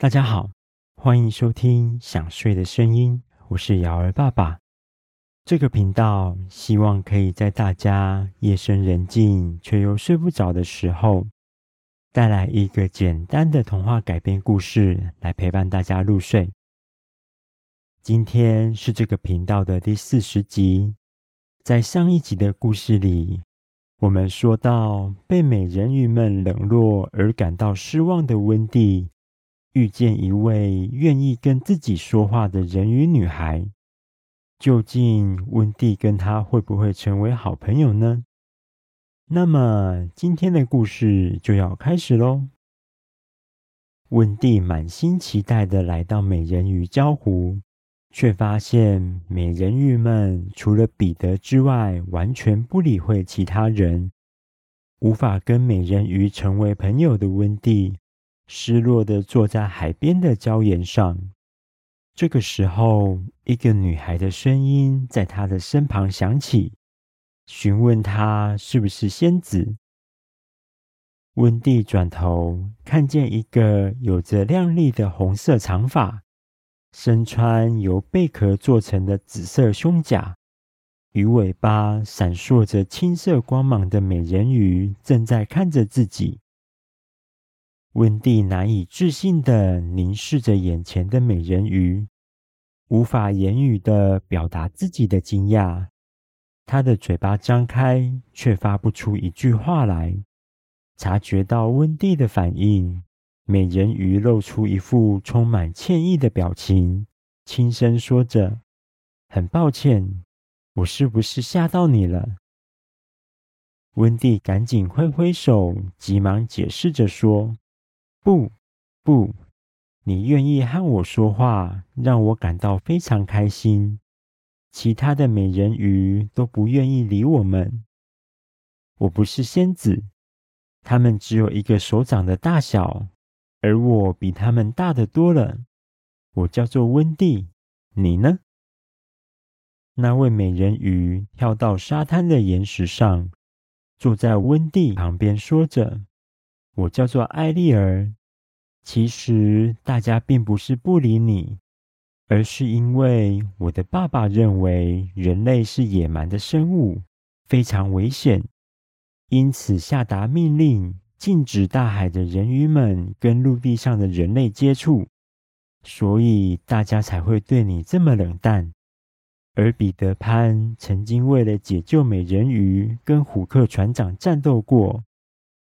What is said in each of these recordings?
大家好，欢迎收听《想睡的声音》，我是瑶儿爸爸。这个频道希望可以在大家夜深人静却又睡不着的时候，带来一个简单的童话改编故事，来陪伴大家入睡。今天是这个频道的第四十集。在上一集的故事里，我们说到被美人鱼们冷落而感到失望的温蒂。遇见一位愿意跟自己说话的人鱼女孩，究竟温蒂跟她会不会成为好朋友呢？那么今天的故事就要开始喽。温蒂满心期待地来到美人鱼礁湖，却发现美人鱼们除了彼得之外，完全不理会其他人，无法跟美人鱼成为朋友的温蒂。失落的坐在海边的礁岩上。这个时候，一个女孩的声音在她的身旁响起，询问她是不是仙子。温蒂转头看见一个有着亮丽的红色长发、身穿由贝壳做成的紫色胸甲、鱼尾巴闪烁着青色光芒的美人鱼，正在看着自己。温蒂难以置信地凝视着眼前的美人鱼，无法言语地表达自己的惊讶。她的嘴巴张开，却发不出一句话来。察觉到温蒂的反应，美人鱼露出一副充满歉意的表情，轻声说着：“很抱歉，我是不是吓到你了？”温蒂赶紧挥挥手，急忙解释着说。不，不，你愿意和我说话，让我感到非常开心。其他的美人鱼都不愿意理我们。我不是仙子，他们只有一个手掌的大小，而我比他们大得多了。我叫做温蒂，你呢？那位美人鱼跳到沙滩的岩石上，坐在温蒂旁边，说着。我叫做艾丽儿。其实大家并不是不理你，而是因为我的爸爸认为人类是野蛮的生物，非常危险，因此下达命令，禁止大海的人鱼们跟陆地上的人类接触，所以大家才会对你这么冷淡。而彼得潘曾经为了解救美人鱼，跟虎克船长战斗过。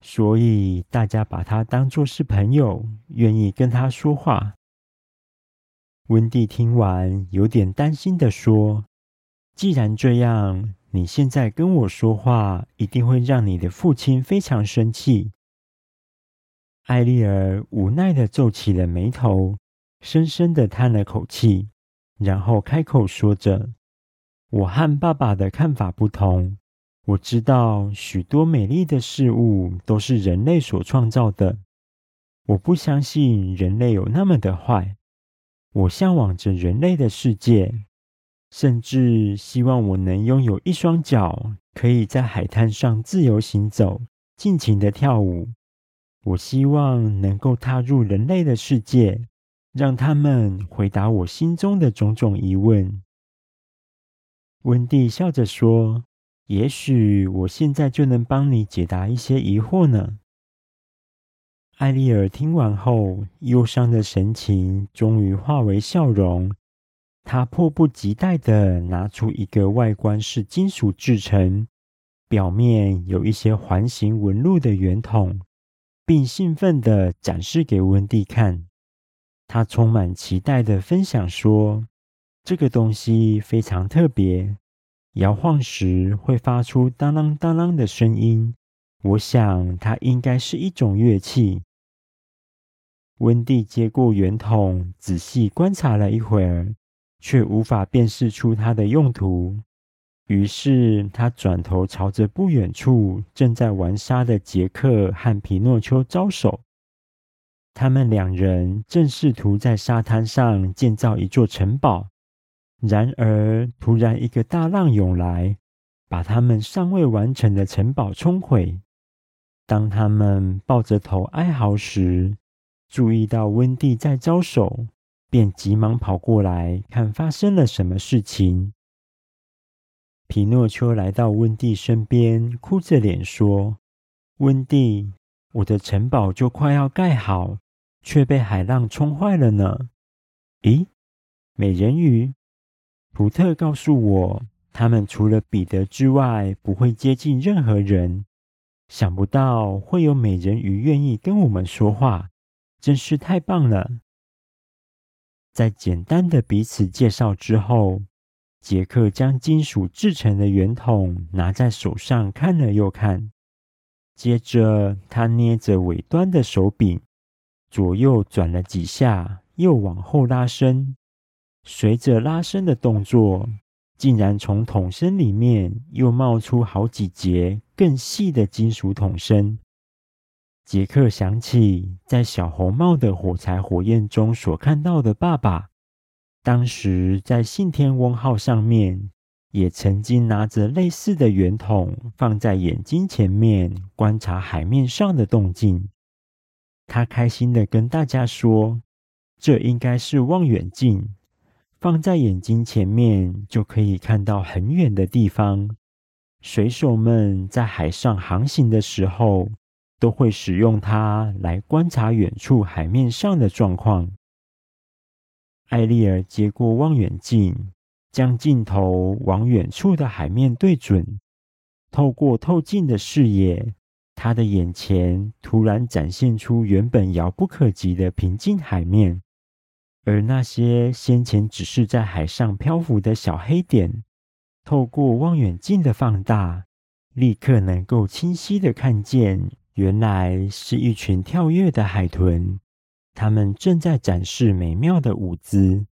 所以大家把他当作是朋友，愿意跟他说话。温蒂听完，有点担心地说：“既然这样，你现在跟我说话，一定会让你的父亲非常生气。”艾丽儿无奈地皱起了眉头，深深地叹了口气，然后开口说着：“我和爸爸的看法不同。”我知道许多美丽的事物都是人类所创造的。我不相信人类有那么的坏。我向往着人类的世界，甚至希望我能拥有一双脚，可以在海滩上自由行走，尽情的跳舞。我希望能够踏入人类的世界，让他们回答我心中的种种疑问。温蒂笑着说。也许我现在就能帮你解答一些疑惑呢。艾丽儿听完后，忧伤的神情终于化为笑容。她迫不及待地拿出一个外观是金属制成、表面有一些环形纹路的圆筒，并兴奋地展示给温蒂看。她充满期待地分享说：“这个东西非常特别。”摇晃时会发出当啷当啷的声音，我想它应该是一种乐器。温蒂接过圆筒，仔细观察了一会儿，却无法辨识出它的用途。于是他转头朝着不远处正在玩沙的杰克和皮诺丘招手。他们两人正试图在沙滩上建造一座城堡。然而，突然一个大浪涌来，把他们尚未完成的城堡冲毁。当他们抱着头哀嚎时，注意到温蒂在招手，便急忙跑过来看发生了什么事情。皮诺丘来到温蒂身边，哭着脸说：“温蒂，我的城堡就快要盖好，却被海浪冲坏了呢。”咦，美人鱼，福特告诉我，他们除了彼得之外，不会接近任何人。想不到会有美人鱼愿意跟我们说话，真是太棒了！在简单的彼此介绍之后，杰克将金属制成的圆筒拿在手上看了又看，接着他捏着尾端的手柄，左右转了几下，又往后拉伸。随着拉伸的动作，竟然从筒身里面又冒出好几节更细的金属筒身。杰克想起在小红帽的火柴火焰中所看到的爸爸，当时在信天翁号上面也曾经拿着类似的圆筒放在眼睛前面观察海面上的动静。他开心地跟大家说：“这应该是望远镜。”放在眼睛前面，就可以看到很远的地方。水手们在海上航行的时候，都会使用它来观察远处海面上的状况。艾丽儿接过望远镜，将镜头往远处的海面对准。透过透镜的视野，她的眼前突然展现出原本遥不可及的平静海面。而那些先前只是在海上漂浮的小黑点，透过望远镜的放大，立刻能够清晰地看见，原来是一群跳跃的海豚，它们正在展示美妙的舞姿。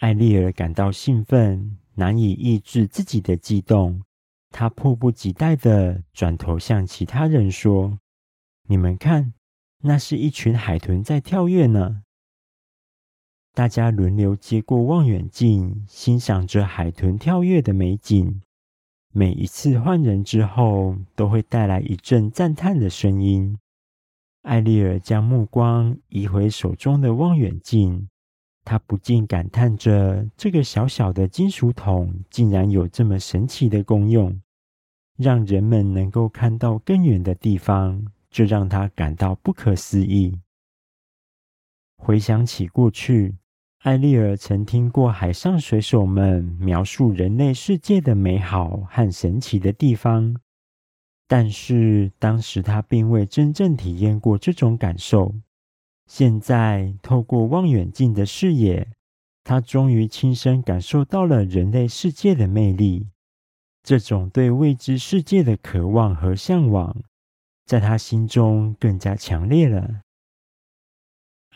艾丽儿感到兴奋，难以抑制自己的激动，她迫不及待地转头向其他人说：“你们看，那是一群海豚在跳跃呢。”大家轮流接过望远镜，欣赏着海豚跳跃的美景。每一次换人之后，都会带来一阵赞叹的声音。艾丽儿将目光移回手中的望远镜，她不禁感叹着：这个小小的金属桶竟然有这么神奇的功用，让人们能够看到更远的地方，这让她感到不可思议。回想起过去，艾丽儿曾听过海上水手们描述人类世界的美好和神奇的地方，但是当时她并未真正体验过这种感受。现在，透过望远镜的视野，她终于亲身感受到了人类世界的魅力。这种对未知世界的渴望和向往，在她心中更加强烈了。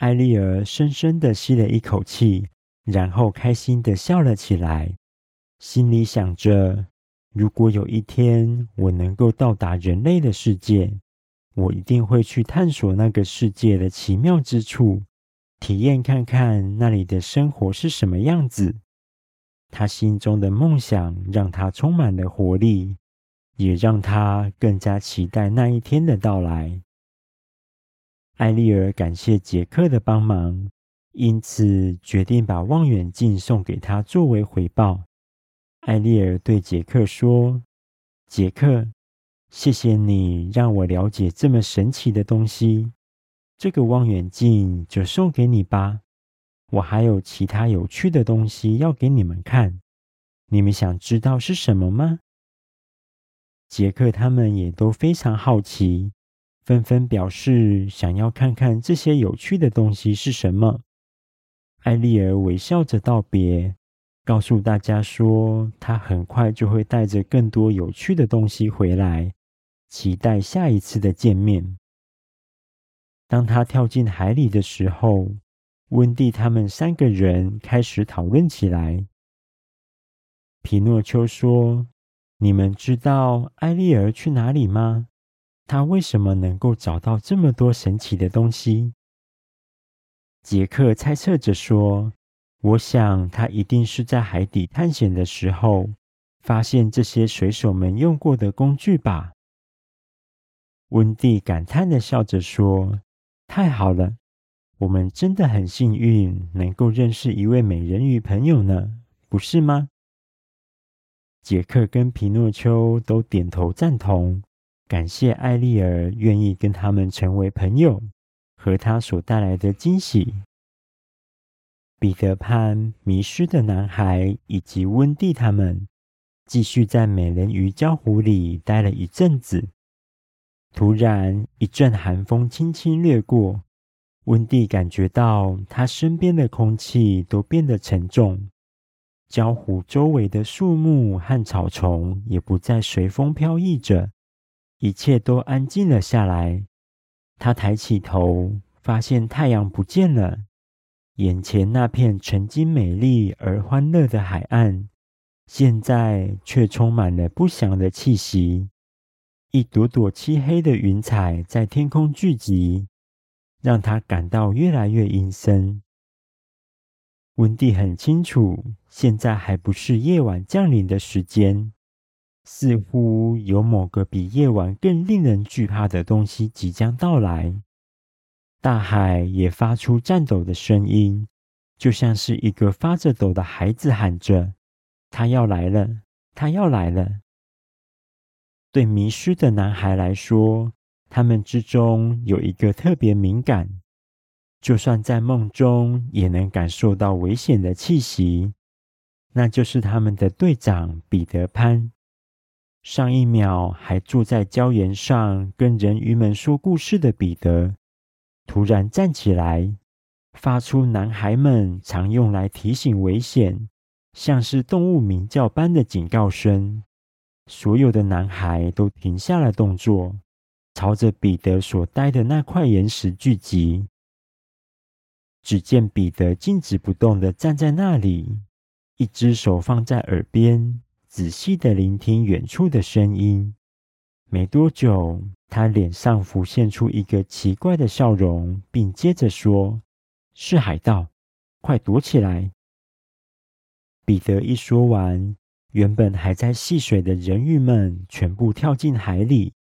艾丽儿深深地吸了一口气，然后开心地笑了起来，心里想着：如果有一天我能够到达人类的世界，我一定会去探索那个世界的奇妙之处，体验看看那里的生活是什么样子。他心中的梦想让他充满了活力，也让他更加期待那一天的到来。艾丽儿感谢杰克的帮忙，因此决定把望远镜送给他作为回报。艾丽儿对杰克说：“杰克，谢谢你让我了解这么神奇的东西。这个望远镜就送给你吧。我还有其他有趣的东西要给你们看，你们想知道是什么吗？”杰克他们也都非常好奇。纷纷表示想要看看这些有趣的东西是什么。艾丽儿微笑着道别，告诉大家说她很快就会带着更多有趣的东西回来，期待下一次的见面。当她跳进海里的时候，温蒂他们三个人开始讨论起来。皮诺丘说：“你们知道艾丽儿去哪里吗？”他为什么能够找到这么多神奇的东西？杰克猜测着说：“我想他一定是在海底探险的时候，发现这些水手们用过的工具吧。”温蒂感叹地笑着说：“太好了，我们真的很幸运，能够认识一位美人鱼朋友呢，不是吗？”杰克跟皮诺丘都点头赞同，感谢艾丽儿愿意跟他们成为朋友，和他所带来的惊喜。彼得潘、迷失的男孩以及温蒂他们继续在美人鱼礁湖里待了一阵子。突然，一阵寒风轻轻掠过，温蒂感觉到他身边的空气都变得沉重。礁湖周围的树木和草丛也不再随风飘逸着，一切都安静了下来。他抬起头，发现太阳不见了，眼前那片曾经美丽而欢乐的海岸，现在却充满了不祥的气息。一朵朵漆黑的云彩在天空聚集，让他感到越来越阴森。温蒂很清楚，现在还不是夜晚降临的时间，似乎有某个比夜晚更令人惧怕的东西即将到来。大海也发出颤抖的声音，就像是一个发着抖的孩子喊着：“他要来了，他要来了。”对迷失的男孩来说，他们之中有一个特别敏感。就算在梦中，也能感受到危险的气息。那就是他们的队长彼得潘。上一秒还坐在礁岩上跟人鱼们说故事的彼得，突然站起来，发出男孩们常用来提醒危险，像是动物鸣叫般的警告声。所有的男孩都停下了动作，朝着彼得所待的那块岩石聚集。只见彼得静止不动地站在那里，一只手放在耳边，仔细的聆听远处的声音。没多久，他脸上浮现出一个奇怪的笑容，并接着说：“是海盗，快躲起来！”彼得一说完，原本还在戏水的人鱼们全部跳进海里，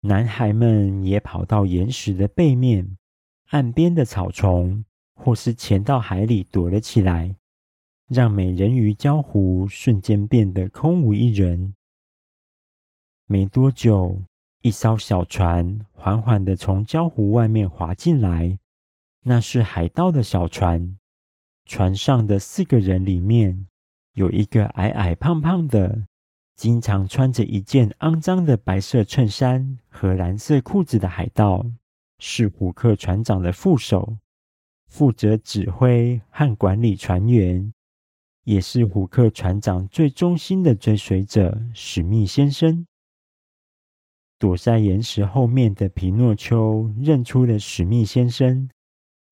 男孩们也跑到岩石的背面、岸边的草丛。或是潜到海里躲了起来，让美人鱼礁湖瞬间变得空无一人。没多久，一艘小船缓缓地从礁湖外面划进来，那是海盗的小船。船上的四个人里面，有一个矮矮胖胖的，经常穿着一件肮脏的白色衬衫和蓝色裤子的海盗，是虎克船长的副手。负责指挥和管理船员，也是虎克船长最忠心的追随者史密先生。躲在岩石后面的皮诺丘认出了史密先生，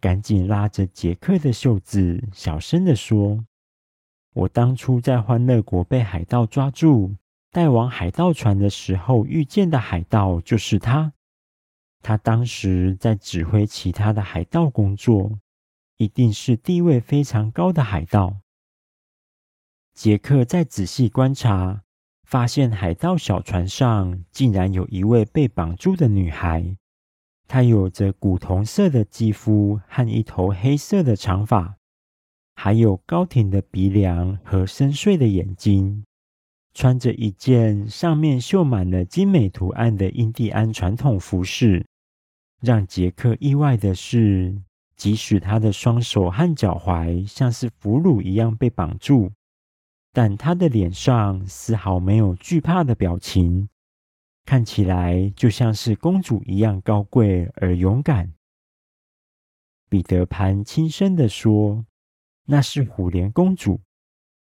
赶紧拉着杰克的袖子，小声地说：“我当初在欢乐国被海盗抓住，带往海盗船的时候遇见的海盗就是他。他当时在指挥其他的海盗工作。”一定是地位非常高的海盗。杰克再仔细观察，发现海盗小船上竟然有一位被绑住的女孩。她有着古铜色的肌肤和一头黑色的长发，还有高挺的鼻梁和深邃的眼睛，穿着一件上面绣满了精美图案的印第安传统服饰。让杰克意外的是，即使他的双手和脚踝像是俘虏一样被绑住，但他的脸上丝毫没有惧怕的表情，看起来就像是公主一样高贵而勇敢。彼得潘轻声地说：“那是虎莲公主，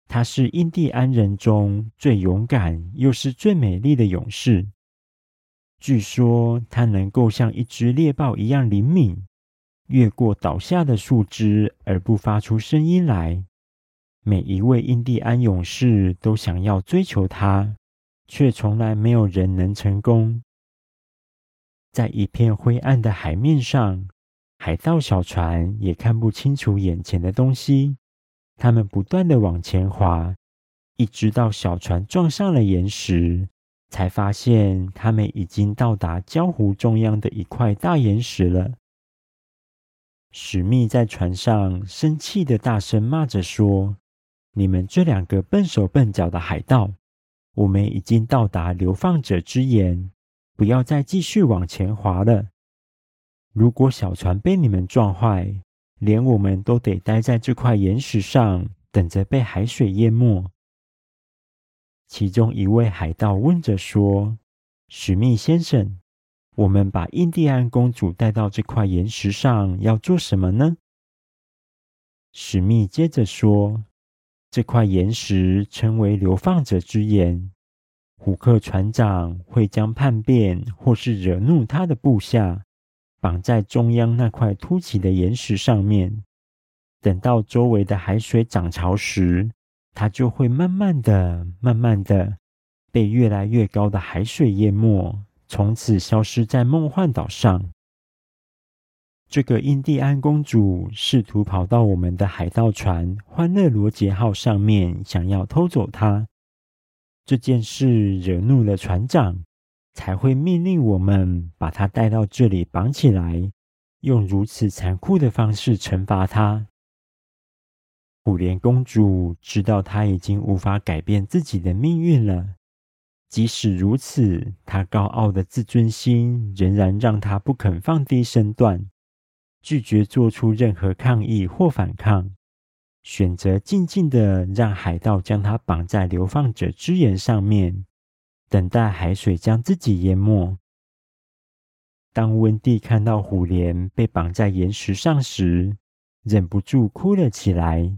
她是印第安人中最勇敢又是最美丽的勇士。据说她能够像一只猎豹一样灵敏。”越过倒下的树枝而不发出声音来，每一位印第安勇士都想要追求她，却从来没有人能成功。在一片灰暗的海面上，海盗小船也看不清楚眼前的东西，他们不断地往前划，一直到小船撞上了岩石，才发现他们已经到达礁湖中央的一块大岩石了。史密在船上生气的大声骂着说：“你们这两个笨手笨脚的海盗，我们已经到达流放者之岩，不要再继续往前划了。如果小船被你们撞坏，连我们都得待在这块岩石上，等着被海水淹没。”其中一位海盗问着说：“史密先生。”我们把印第安公主带到这块岩石上要做什么呢？史密接着说：“这块岩石称为流放者之岩，虎克船长会将叛变或是惹怒他的部下绑在中央那块凸起的岩石上面。等到周围的海水涨潮时，它就会慢慢的、慢慢的被越来越高的海水淹没。”从此消失在梦幻岛上。这个印第安公主试图跑到我们的海盗船“欢乐罗杰号”上面，想要偷走它。这件事惹怒了船长，才会命令我们把她带到这里绑起来，用如此残酷的方式惩罚她。虎莲公主知道她已经无法改变自己的命运了。即使如此，她高傲的自尊心仍然让她不肯放低身段，拒绝做出任何抗议或反抗，选择静静的让海盗将他绑在流放者之岩上面，等待海水将自己淹没。当温蒂看到虎莲被绑在岩石上时，忍不住哭了起来，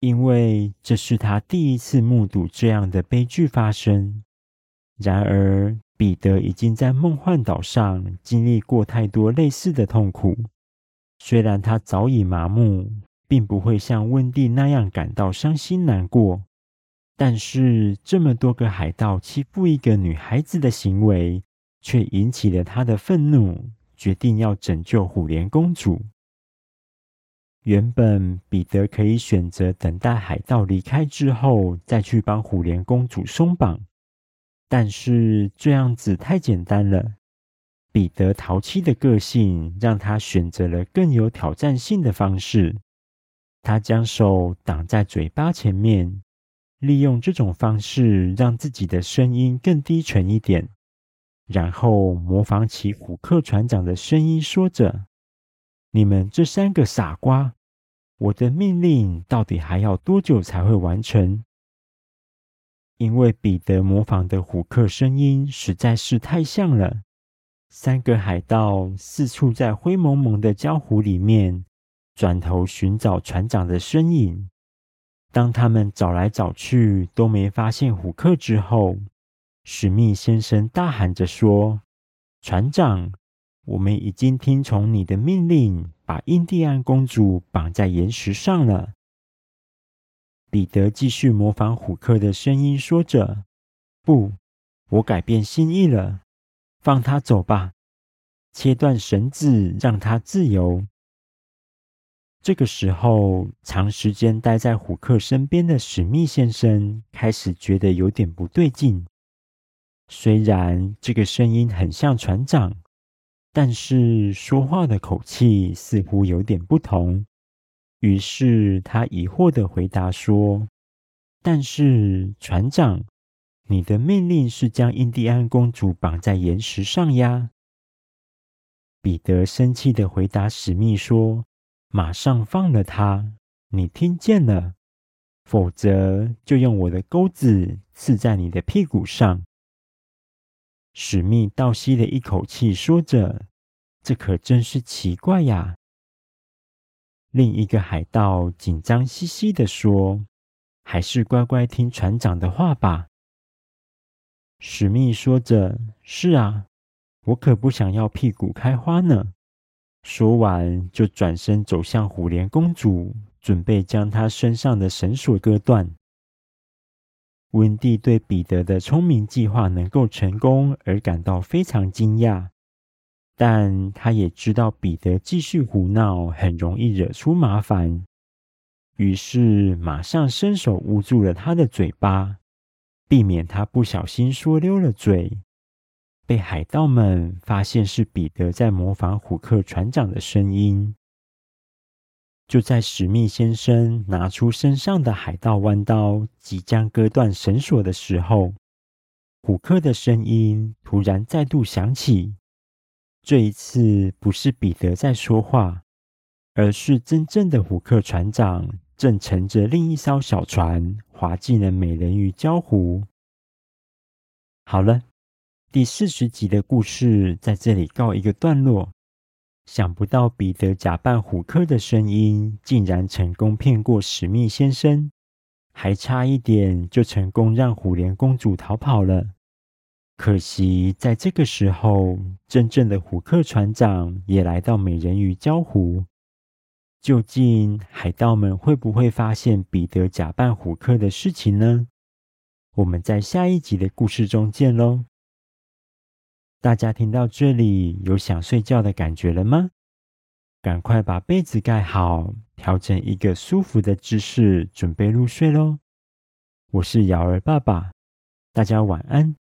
因为这是他第一次目睹这样的悲剧发生。然而，彼得已经在梦幻岛上经历过太多类似的痛苦。虽然他早已麻木，并不会像温蒂那样感到伤心难过，但是这么多个海盗欺负一个女孩子的行为，却引起了他的愤怒，决定要拯救虎莲公主。原本彼得可以选择等待海盗离开之后，再去帮虎莲公主松绑。但是这样子太简单了。彼得淘气的个性让他选择了更有挑战性的方式。他将手挡在嘴巴前面，利用这种方式让自己的声音更低沉一点，然后模仿起虎克船长的声音，说着：“你们这三个傻瓜，我的命令到底还要多久才会完成？”因为彼得模仿的虎克声音实在是太像了，三个海盗四处在灰蒙蒙的礁湖里面转头寻找船长的身影。当他们找来找去都没发现虎克之后，史密先生大喊着说：“船长，我们已经听从你的命令，把印第安公主绑在岩石上了。”彼得继续模仿虎克的声音，说着：“不，我改变心意了，放他走吧，切断绳子，让他自由。”这个时候，长时间待在虎克身边的史密先生开始觉得有点不对劲。虽然这个声音很像船长，但是说话的口气似乎有点不同。于是他疑惑地回答说：“但是船长，你的命令是将印第安公主绑在岩石上呀。”彼得生气的回答史密说：“马上放了她，你听见了？否则就用我的钩子刺在你的屁股上。”史密倒吸了一口气，说着：“这可真是奇怪呀。”另一个海盗紧张兮兮地说：“还是乖乖听船长的话吧。”史密说着：“是啊，我可不想要屁股开花呢。”说完，就转身走向虎莲公主，准备将她身上的绳索割断。温蒂对彼得的聪明计划能够成功而感到非常惊讶。但他也知道彼得继续胡闹很容易惹出麻烦，于是马上伸手捂住了他的嘴巴，避免他不小心说溜了嘴。被海盗们发现是彼得在模仿虎克船长的声音，就在史密先生拿出身上的海盗弯刀，即将割断绳索的时候，虎克的声音突然再度响起。这一次不是彼得在说话，而是真正的虎克船长正乘着另一艘小船划进了美人鱼礁湖。好了，第四十集的故事在这里告一个段落。想不到彼得假扮虎克的声音，竟然成功骗过史密先生，还差一点就成功让虎莲公主逃跑了。可惜在这个时候，真正的虎克船长也来到美人鱼礁湖。究竟海盗们会不会发现彼得假扮虎克的事情呢？我们在下一集的故事中见喽！大家听到这里，有想睡觉的感觉了吗？赶快把被子盖好，调整一个舒服的姿势，准备入睡喽。我是瑶儿爸爸，大家晚安。